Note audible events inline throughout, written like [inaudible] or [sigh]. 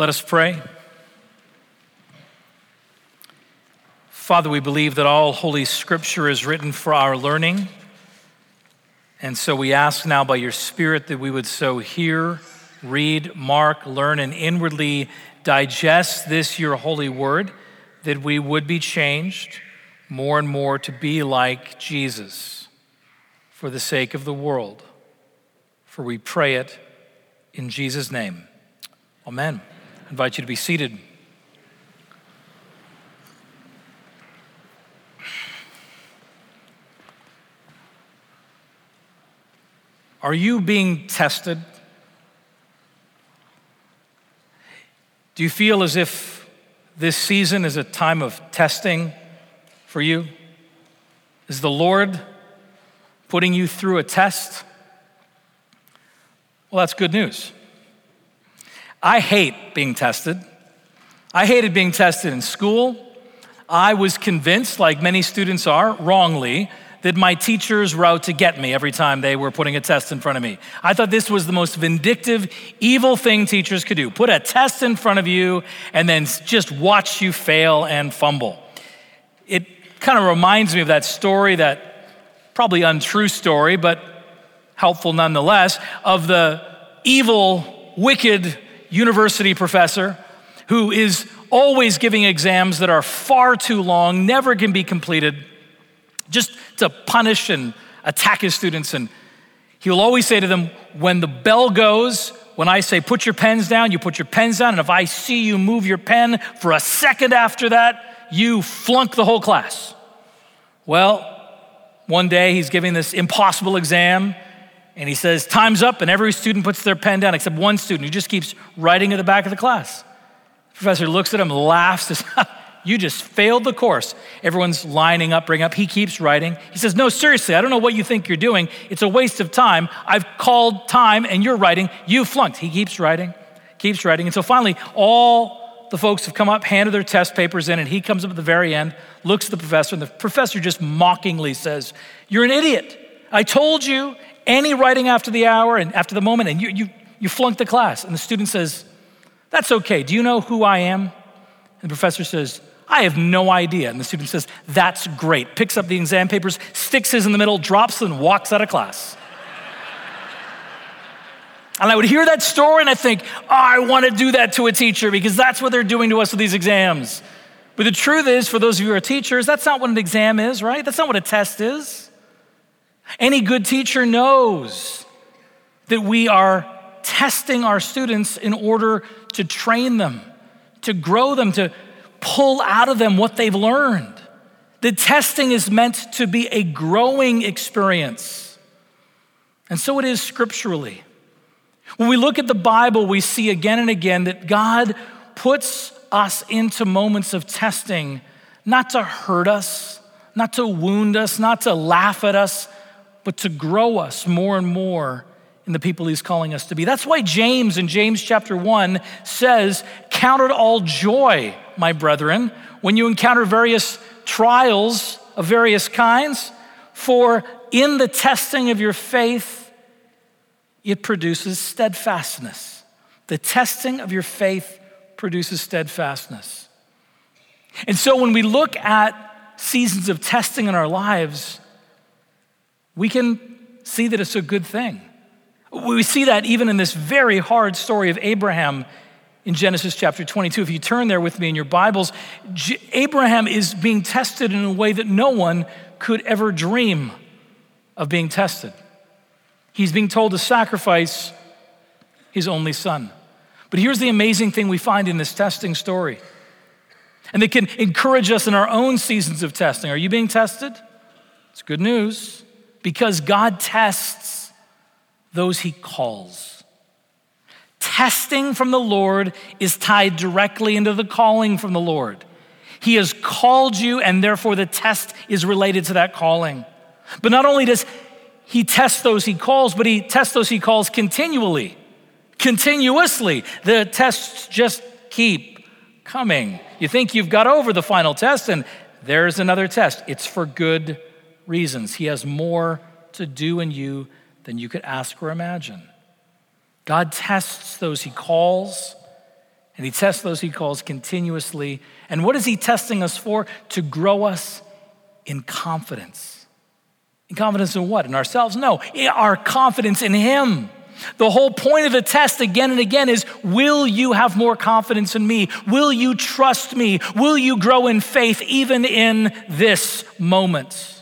Let us pray. Father, we believe that all Holy Scripture is written for our learning. And so we ask now by your Spirit that we would so hear, read, mark, learn, and inwardly digest this, your holy word, that we would be changed more and more to be like Jesus for the sake of the world. For we pray it in Jesus' name. Amen. Invite you to be seated. Are you being tested? Do you feel as if this season is a time of testing for you? Is the Lord putting you through a test? Well, that's good news. I hate being tested. I hated being tested in school. I was convinced, like many students are, wrongly, that my teachers were out to get me every time they were putting a test in front of me. I thought this was the most vindictive, evil thing teachers could do put a test in front of you and then just watch you fail and fumble. It kind of reminds me of that story, that probably untrue story, but helpful nonetheless, of the evil, wicked, university professor who is always giving exams that are far too long, never can be completed, just to punish and attack his students. And he'll always say to them, when the bell goes, when I say put your pens down, you put your pens down. And if I see you move your pen for a second after that, you flunk the whole class. Well, one day he's giving this impossible exam and he says, Time's up, and every student puts their pen down except one student who just keeps writing at the back of the class. The professor looks at him, laughs, says, [laughs] You just failed the course. Everyone's lining up, bring up. He keeps writing. He says, No, seriously, I don't know what you think you're doing. It's a waste of time. I've called time and you're writing. You flunked. He keeps writing, keeps writing. And so finally, all the folks have come up, handed their test papers in, and he comes up at the very end, looks at the professor, and the professor just mockingly says, You're an idiot. I told you any writing after the hour and after the moment, and you, you, you flunked the class. And the student says, That's okay. Do you know who I am? And the professor says, I have no idea. And the student says, That's great. Picks up the exam papers, sticks his in the middle, drops them, and walks out of class. and I would hear that story and I think, oh, I want to do that to a teacher because that's what they're doing to us with these exams. But the truth is, for those of you who are teachers, that's not what an exam is, right? That's not what a test is. Any good teacher knows that we are testing our students in order to train them, to grow them, to pull out of them what they've learned. The testing is meant to be a growing experience. And so it is scripturally. When we look at the Bible, we see again and again that God puts us into moments of testing not to hurt us, not to wound us, not to laugh at us, but to grow us more and more in the people he's calling us to be. That's why James in James chapter 1 says, Count it all joy, my brethren, when you encounter various trials of various kinds, for in the testing of your faith, it produces steadfastness. The testing of your faith produces steadfastness. And so when we look at seasons of testing in our lives, we can see that it's a good thing. We see that even in this very hard story of Abraham in Genesis chapter 22. If you turn there with me in your Bibles, Abraham is being tested in a way that no one could ever dream of being tested. He's being told to sacrifice his only son. But here's the amazing thing we find in this testing story. And that can encourage us in our own seasons of testing. Are you being tested? It's good news because God tests those he calls. Testing from the Lord is tied directly into the calling from the Lord. He has called you, and therefore the test is related to that calling. But not only does he test those he calls, but he tests those he calls continually, continuously. The tests just keep coming. You think you've got over the final test, and there's another test. It's for good reasons. He has more to do in you than you could ask or imagine. God tests those he calls, And he tests those he calls continuously. And what is he testing us for? To grow us in confidence. In confidence in what? In ourselves? No, in our confidence in him. The whole point of the test again and again is will you have more confidence in me? Will you trust me? Will you grow in faith even in this moment?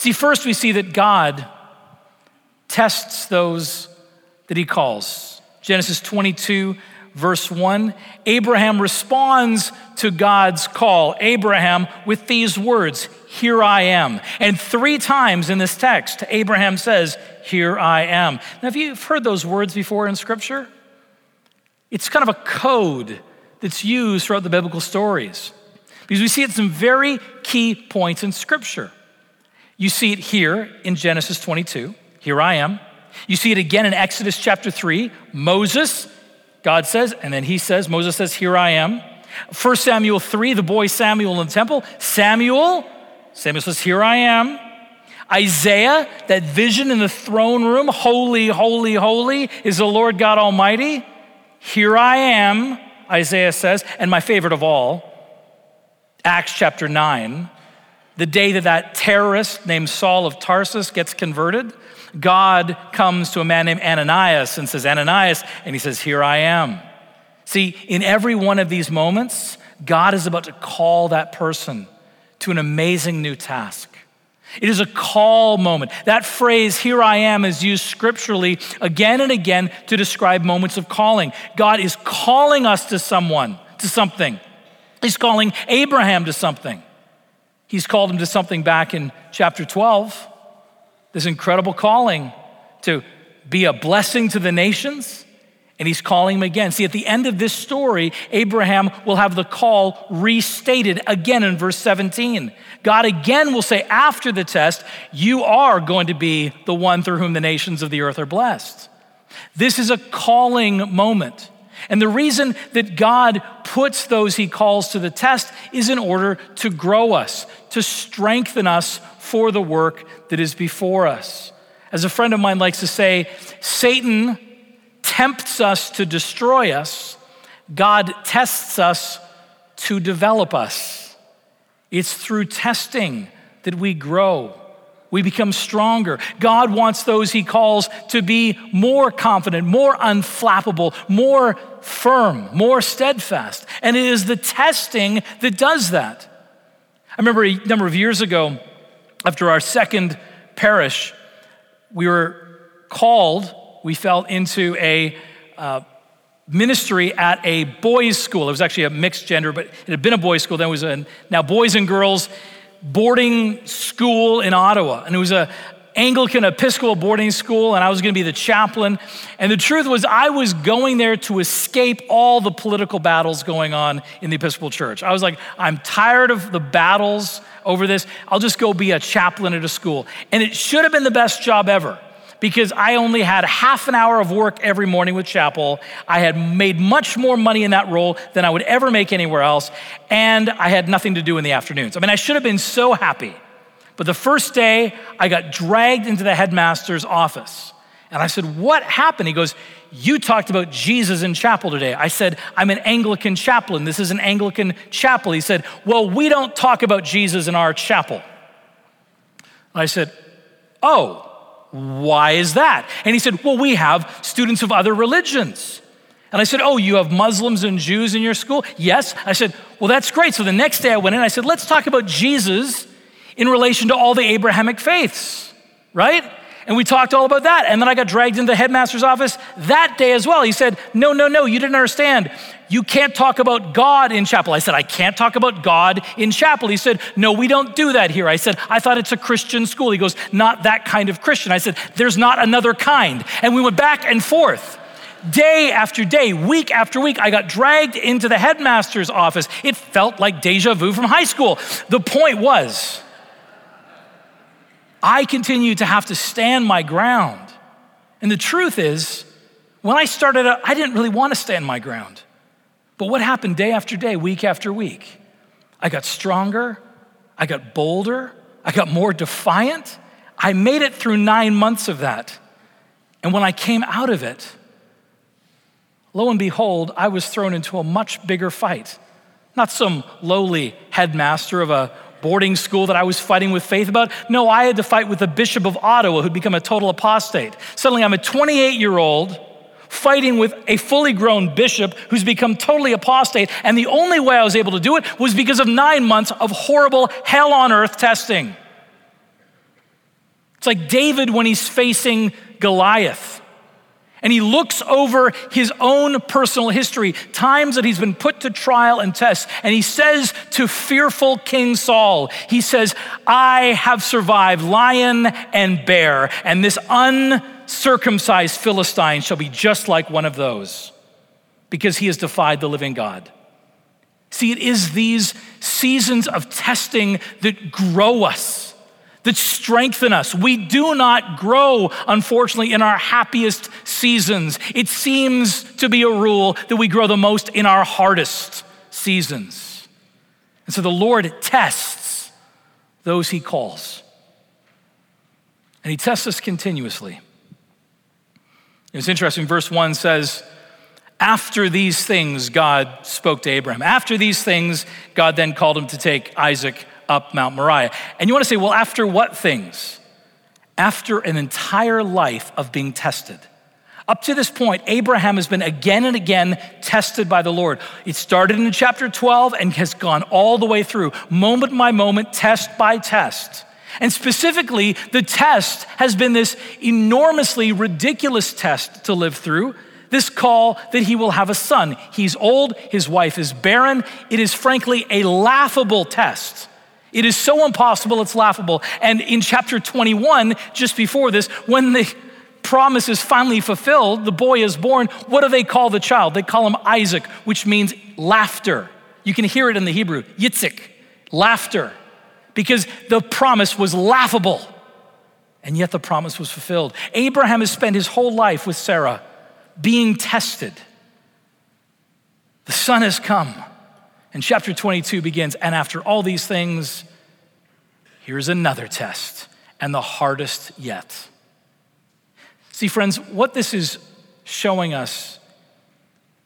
See, first we see that God tests those that he calls. Genesis 22, verse 1, Abraham responds to God's call, Abraham, with these words, Here I am. And three times in this text, Abraham says, Here I am. Now, have you heard those words before in Scripture? It's kind of a code that's used throughout the biblical stories because we see it some very key points in Scripture. You see it here in Genesis 22, Here I am. You see it again in Exodus chapter 3, Moses God says, and then he says, Moses says, Here I am. 1 Samuel 3, the boy Samuel in the temple. Samuel, Samuel says, Here I am. Isaiah, that vision in the throne room, holy, holy, holy is the Lord God Almighty. Here I am, Isaiah says. And my favorite of all, Acts chapter 9, the day that that terrorist named Saul of Tarsus gets converted. God comes to a man named Ananias and says, Ananias, and he says, Here I am. See, in every one of these moments, God is about to call that person to an amazing new task. It is a call moment. That phrase, here I am, is used scripturally again and again to describe moments of calling. God is calling us to someone, to something. He's calling Abraham to something. He's called him to something back in chapter 12 this incredible calling to be a blessing to the nations. And he's calling him again. See, at the end of this story, Abraham will have the call restated again in verse 17. God again will say, after the test, you are going to be the one through whom the nations of the earth are blessed. This is a calling moment. And the reason that God puts those he calls to the test is in order to grow us, to strengthen us for the work that is before us. As a friend of mine likes to say, Satan tempts us to destroy us, God tests us to develop us. It's through testing that we grow. We become stronger. God wants those he calls to be more confident, more unflappable, more firm, more steadfast. And it is the testing that does that. I remember a number of years ago, after our second parish, we were called, we fell into a uh, ministry at a boys' school. It was actually a mixed gender, but it had been a boys' school. Then it was a, now boys and girls boarding school in Ottawa. And it was a Anglican Episcopal boarding school, and I was going to be the chaplain. And the truth was, I was going there to escape all the political battles going on in the Episcopal Church. I was like, I'm tired of the battles over this. I'll just go be a chaplain at a school. And it should have been the best job ever because I only had half an hour of work every morning with chapel. I had made much more money in that role than I would ever make anywhere else. And I had nothing to do in the afternoons. I mean, I should have been so happy. But the first day, I got dragged into the headmaster's office. And I said, What happened? He goes, You talked about Jesus in chapel today. I said, I'm an Anglican chaplain. This is an Anglican chapel. He said, Well, we don't talk about Jesus in our chapel. I said, Oh, why is that? And he said, Well, we have students of other religions. And I said, Oh, you have Muslims and Jews in your school? Yes. I said, Well, that's great. So the next day I went in, I said, Let's talk about Jesus in relation to all the Abrahamic faiths, right? And we talked all about that. And then I got dragged into the headmaster's office that day as well. He said, No, no, no, you didn't understand. You can't talk about God in chapel. I said, I can't talk about God in chapel. He said, No, we don't do that here. I said, I thought it's a Christian school. He goes, Not that kind of Christian. I said, There's not another kind. And we went back and forth. Day after day, week after week, I got dragged into the headmaster's office. It felt like deja vu from high school. The point was, I continue to have to stand my ground. And the truth is, when I started out, I didn't really want to stand my ground. But what happened day after day, week after week? I got stronger, I got bolder, I got more defiant. I made it through nine months of that. And when I came out of it, lo and behold, I was thrown into a much bigger fight. Not some lowly headmaster of a boarding school that I was fighting with faith about. No, I had to fight with the Bishop of Ottawa who'd become a total apostate. Suddenly, I'm a 28 year old fighting with a fully grown bishop who's become totally apostate. And the only way I was able to do it was because of nine months of horrible hell on earth testing. It's like David when he's facing Goliath. And he looks over his own personal history, times that he's been put to trial and test. And he says to fearful King Saul, he says, I have survived lion and bear, and this uncircumcised Philistine shall be just like one of those, because he has defied the living God. See, it is these seasons of testing that grow us that strengthen us. We do not grow, unfortunately, in our happiest seasons. It seems to be a rule that we grow the most in our hardest seasons. And so the Lord tests those he calls. And he tests us continuously. It's interesting, verse 1 says, after these things, God spoke to Abraham. After these things, God then called him to take Isaac up Mount Moriah. And you want to say, well, after what things? After an entire life of being tested. Up to this point, Abraham has been again and again tested by the Lord. It started in chapter 12 and has gone all the way through, moment by moment, test by test. And specifically, the test has been this enormously ridiculous test to live through this call that he will have a son. He's old, his wife is barren. It is frankly a laughable test. It is so impossible, it's laughable. And in chapter 21, just before this, when the promise is finally fulfilled, the boy is born, what do they call the child? They call him Isaac, which means laughter. You can hear it in the Hebrew, Yitzhak, laughter, because the promise was laughable. And yet the promise was fulfilled. Abraham has spent his whole life with Sarah being tested. The son has come. And chapter 22 begins, and after all these things, here's another test, and the hardest yet. See, friends, what this is showing us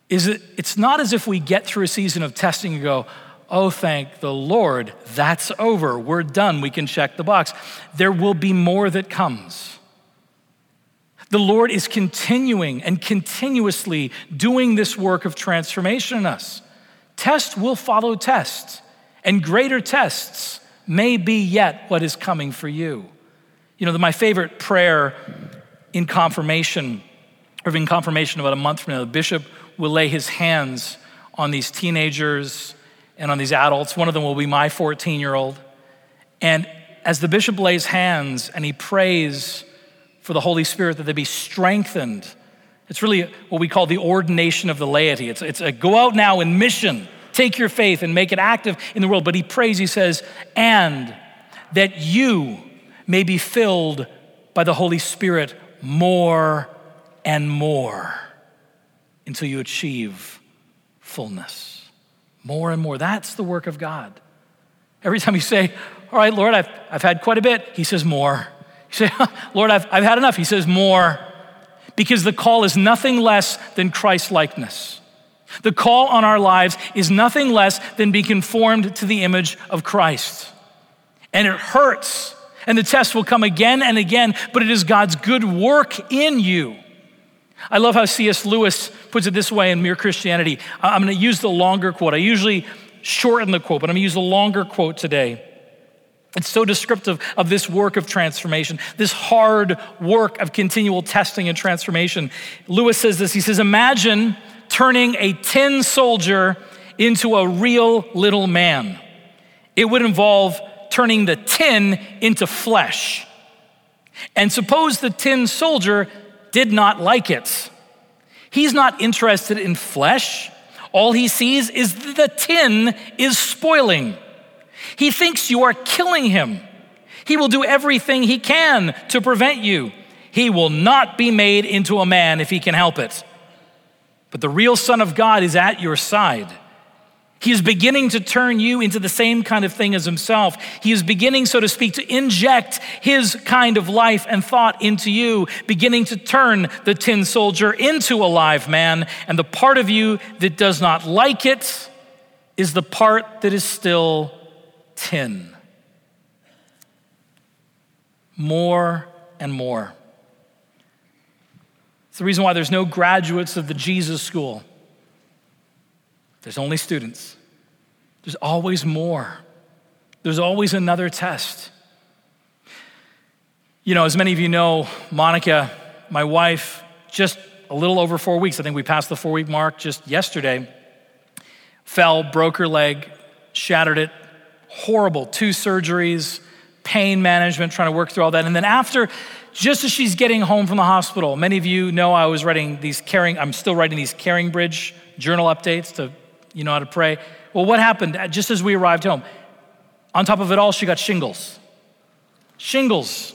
is that it's not as if we get through a season of testing and go, oh, thank the Lord, that's over, we're done, we can check the box. There will be more that comes. The Lord is continuing and continuously doing this work of transformation in us. Test will follow test, and greater tests may be yet what is coming for you. You know, my favorite prayer in confirmation, or in confirmation about a month from now, the bishop will lay his hands on these teenagers and on these adults. One of them will be my 14 year old. And as the bishop lays hands and he prays for the Holy Spirit that they be strengthened it's really what we call the ordination of the laity. It's, it's a go out now in mission, take your faith and make it active in the world. But he prays, he says, and that you may be filled by the Holy Spirit more and more until you achieve fullness. More and more. That's the work of God. Every time you say, All right, Lord, I've, I've had quite a bit, he says, More. You say, [laughs] Lord, I've, I've had enough, he says, More because the call is nothing less than Christ likeness. The call on our lives is nothing less than be conformed to the image of Christ. And it hurts, and the test will come again and again, but it is God's good work in you. I love how C.S. Lewis puts it this way in Mere Christianity. I'm going to use the longer quote. I usually shorten the quote, but I'm going to use the longer quote today. It's so descriptive of this work of transformation, this hard work of continual testing and transformation. Lewis says this he says, Imagine turning a tin soldier into a real little man. It would involve turning the tin into flesh. And suppose the tin soldier did not like it. He's not interested in flesh. All he sees is the tin is spoiling. He thinks you are killing him. He will do everything he can to prevent you. He will not be made into a man if he can help it. But the real Son of God is at your side. He is beginning to turn you into the same kind of thing as himself. He is beginning, so to speak, to inject his kind of life and thought into you, beginning to turn the tin soldier into a live man. And the part of you that does not like it is the part that is still tin. More and more. It's the reason why there's no graduates of the Jesus School. There's only students. There's always more. There's always another test. You know, as many of you know, Monica, my wife, just a little over four weeks, I think we passed the four week mark just yesterday, fell, broke her leg, shattered it. Horrible. Two surgeries, pain management, trying to work through all that. And then after, just as she's getting home from the hospital, many of you know I was writing these caring, I'm still writing these CaringBridge journal updates to you know how to pray. Well, what happened just as we arrived home? On top of it all, she got shingles. Shingles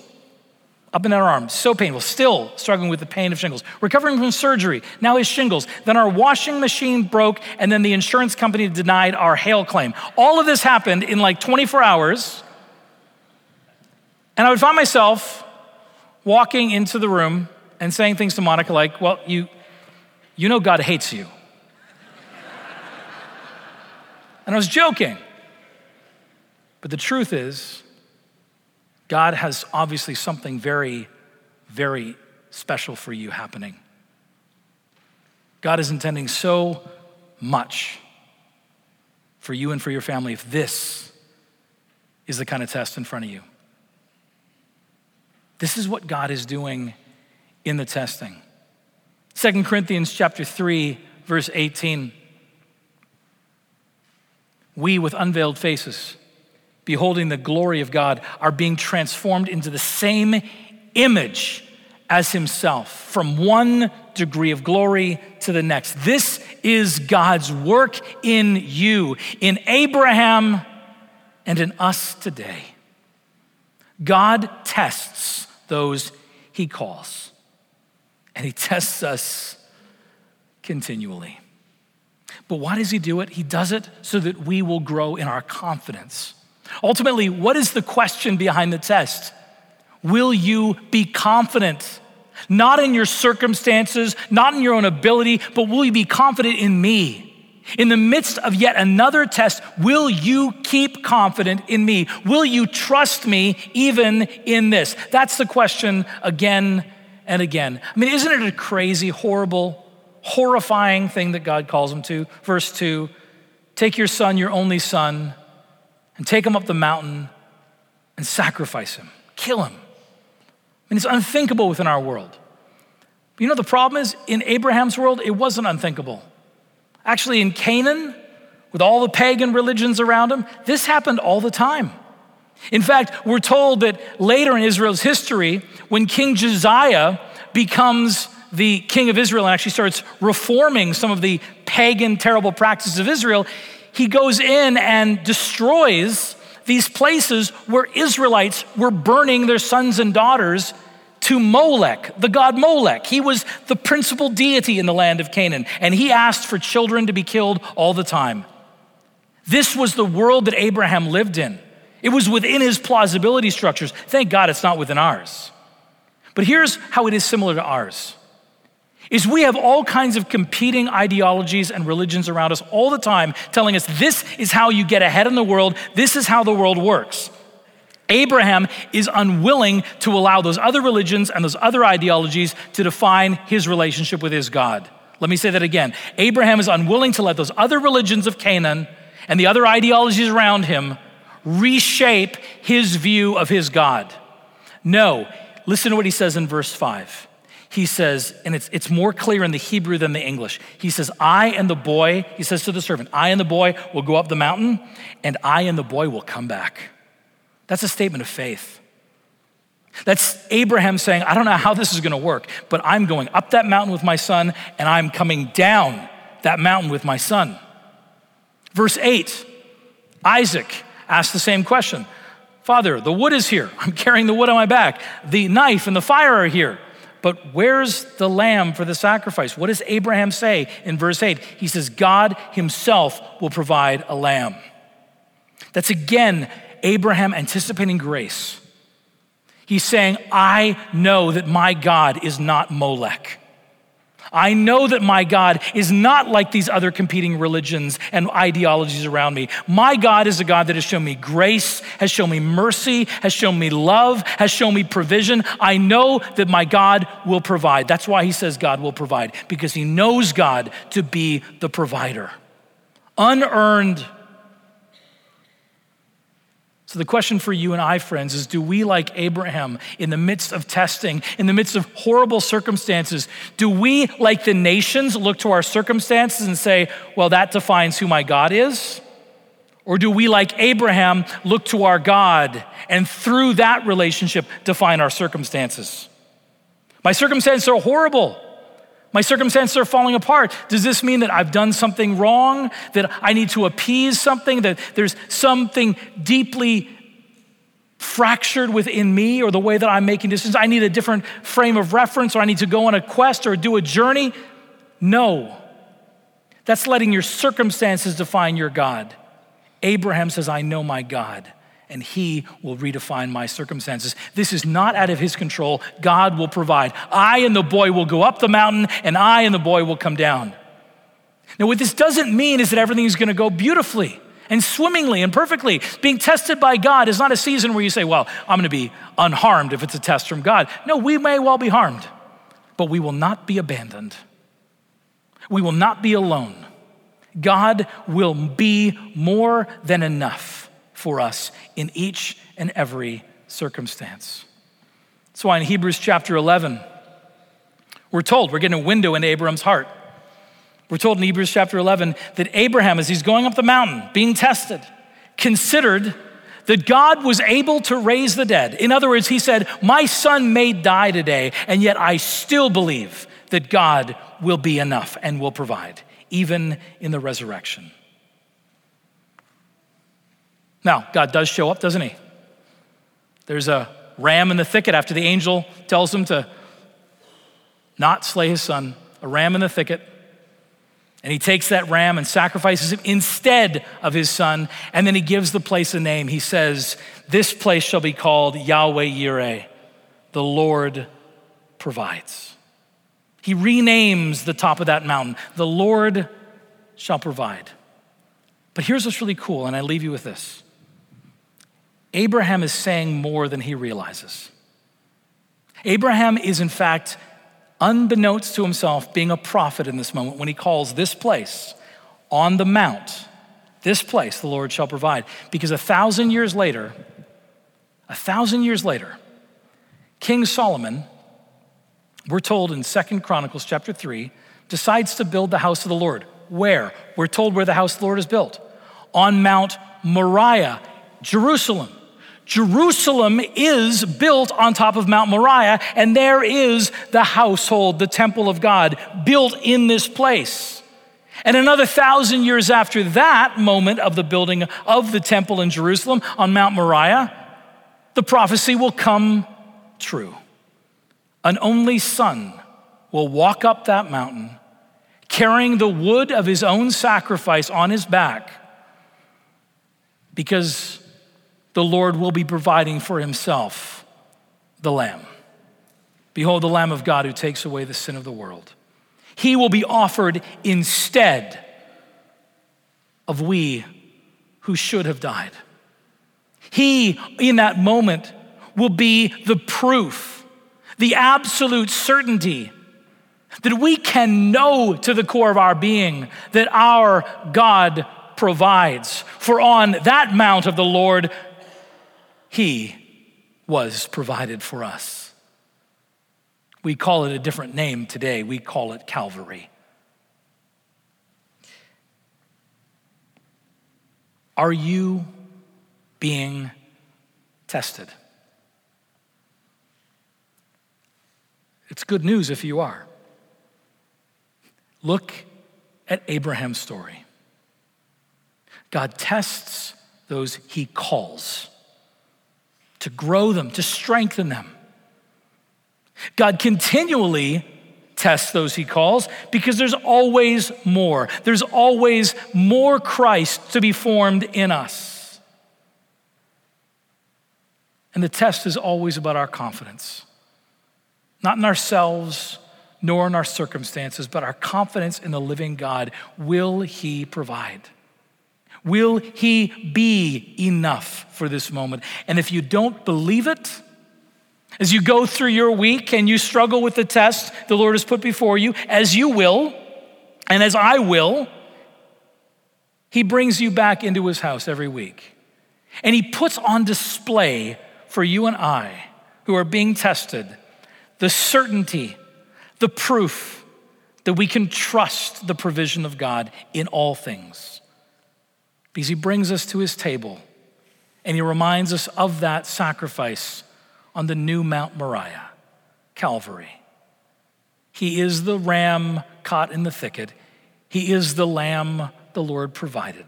up in her arm, so painful, still struggling with the pain of shingles. Recovering from surgery, now his shingles. Then our washing machine broke, and then the insurance company denied our hail claim. All of this happened in like 24 hours. And I would find myself walking into the room and saying things to Monica like, Well, you, you know God hates you. And I was joking. But the truth is, God has obviously something very, very special for you happening. God is intending so much for you and for your family if this is the kind of test in front of you. This is what God is doing in the testing. 2 Corinthians chapter 3 verse 18 we with unveiled faces, beholding the glory of God, are being transformed into the same image as Himself, from one degree of glory to the next. This is God's work in you, in Abraham, and in us today. God tests those He calls, and He tests us continually. But why does he do it? He does it so that we will grow in our confidence. Ultimately, what is the question behind the test? Will you be confident? Not in your circumstances, not in your own ability, but will you be confident in me? In the midst of yet another test, will you keep confident in me? Will you trust me even in this? That's the question again and again. I mean, isn't it a crazy, horrible, horrifying thing that God calls him to. Verse 2 Take your son, your only son, and take him up the mountain and sacrifice him, kill him. I mean, it's unthinkable within our world. But you know, the problem is in Abraham's world, it wasn't unthinkable. Actually, in Canaan, with all the pagan religions around him, this happened all the time. In fact, we're told that later in Israel's history, when King Josiah becomes the king of Israel and actually starts reforming some of the pagan, terrible practices of Israel, he goes in and destroys these places where Israelites were burning their sons and daughters to Molech, the god Molech. He was the principal deity in the land of Canaan, and he asked for children to be killed all the time. This was the world that Abraham lived in. It was within his plausibility structures. Thank God it's not within ours. But here's how it is similar to ours is we have all kinds of competing ideologies and religions around us all the time telling us this is how you get ahead in the world, this is how the world works. Abraham is unwilling to allow those other religions and those other ideologies to define his relationship with his God. Let me say that again. Abraham is unwilling to let those other religions of Canaan and the other ideologies around him reshape his view of his God. No, listen to what he says in verse 5 he says, and it's, it's more clear in the Hebrew than the English. He says, I and the boy, he says to the servant, I and the boy will go up the mountain, and I and the boy will come back. That's a statement of faith. That's Abraham saying, I don't know how this is going to work, but I'm going up that mountain with my son, and I'm coming down that mountain with my son. Verse 8 Isaac asked the same question Father, the wood is here. I'm carrying the wood on my back. The knife and the fire are here. But where's the lamb for the sacrifice? What does Abraham say in verse 8? He says, God himself will provide a lamb. That's again Abraham anticipating grace. He's saying, I know that my God is not Molech. I know that my God is not like these other competing religions and ideologies around me. My God is a God that has shown me grace, has shown me mercy, has shown me love, has shown me provision. I know that my God will provide. That's why he says God will provide, because he knows God to be the provider. Unearned so, the question for you and I, friends, is do we, like Abraham, in the midst of testing, in the midst of horrible circumstances, do we, like the nations, look to our circumstances and say, well, that defines who my God is? Or do we, like Abraham, look to our God and through that relationship define our circumstances? My circumstances are horrible. My circumstances are falling apart. Does this mean that I've done something wrong? That I need to appease something? That there's something deeply fractured within me or the way that I'm making decisions? I need a different frame of reference or I need to go on a quest or do a journey? No. That's letting your circumstances define your God. Abraham says, I know my God and He will redefine my circumstances. This is not out of His control. God will provide. I and the boy will go up the mountain, and I and the boy will come down. Now, what this doesn't mean is that everything is going to go beautifully and swimmingly and perfectly. Being tested by God is not a season where you say, Well, I'm going to be unharmed if it's a test from God. No, we may well be harmed, but we will not be abandoned. We will not be alone. God will be more than enough for us in each and every circumstance. That's why in Hebrews chapter 11, we're told, we're getting a window into Abraham's heart. We're told in Hebrews chapter 11 that Abraham, as he's going up the mountain, being tested, considered that God was able to raise the dead. In other words, he said, My son may die today, and yet I still believe that God will be enough and will provide, even in the resurrection. Now, God does show up, doesn't he? There's a ram in the thicket after the angel tells him to not slay his son, a ram in the thicket. And he takes that ram and sacrifices it instead of his son. And then he gives the place a name. He says, This place shall be called Yahweh Yireh, the Lord provides. He renames the top of that mountain, the Lord shall provide. But here's what's really cool, and I leave you with this Abraham is saying more than he realizes. Abraham is, in fact, unbeknownst to himself, being a prophet in this moment when he calls this place on the mount, this place the Lord shall provide. Because a thousand years later, a thousand years later, King Solomon, we're told in Second Chronicles chapter 3, decides to build the house of the Lord. Where? We're told where the house of the Lord is built. On Mount Moriah, Jerusalem. Jerusalem is built on top of Mount Moriah, and there is the household, the temple of God, built in this place. And another thousand years after that moment of the building of the temple in Jerusalem on Mount Moriah, the prophecy will come true. An only son will walk up that mountain carrying the wood of his own sacrifice on his back because the Lord will be providing for himself the Lamb. Behold, the Lamb of God who takes away the sin of the world. He will be offered instead of we who should have died. He, in that moment, will be the proof, the absolute certainty that we can know to the core of our being that our God provides. For on that mount of the Lord, he was provided for us. We call it a different name today. We call it Calvary. Are you being tested? It's good news if you are. Look at Abraham's story. God tests those he calls to grow them, to strengthen them. God continually tests those he calls because there's always more. There's always more Christ to be formed in us. And the test is always about our confidence, not in ourselves nor in our circumstances, but our confidence in the living God. Will he provide? Will he be enough for this moment? And if you don't believe it, as you go through your week and you struggle with the test the Lord has put before you, as you will, and as I will, He brings you back into His house every week. And He puts on display for you and I, who are being tested, the certainty, the proof that we can trust the provision of God in all things. Because He brings us to His table and He reminds us of that sacrifice on the new Mount Moriah, Calvary. He is the ram caught in the thicket. He is the lamb the Lord provided.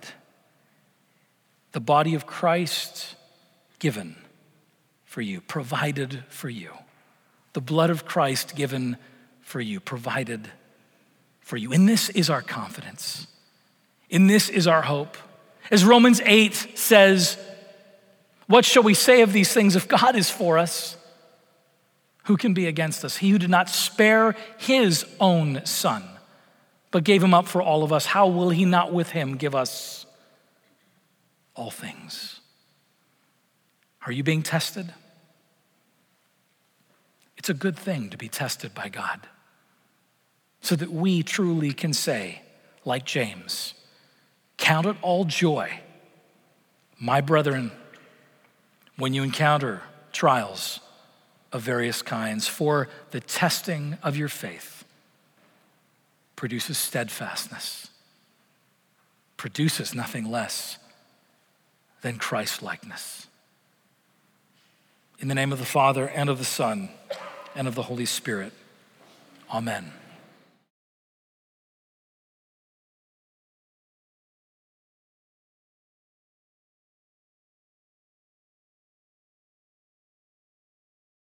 The body of Christ given for you, provided for you. The blood of Christ given for you, provided for you. And this is our confidence. In this is our hope. As Romans 8 says, what shall we say of these things? If God is for us, who can be against us? He who did not spare his own son, but gave him up for all of us, how will he not with him give us all things? Are you being tested? It's a good thing to be tested by God so that we truly can say, like James, count it all joy, my brethren when you encounter trials of various kinds, for the testing of your faith produces steadfastness, produces nothing less than Christ likeness. In the name of the Father, and of the Son, and of the Holy Spirit, amen.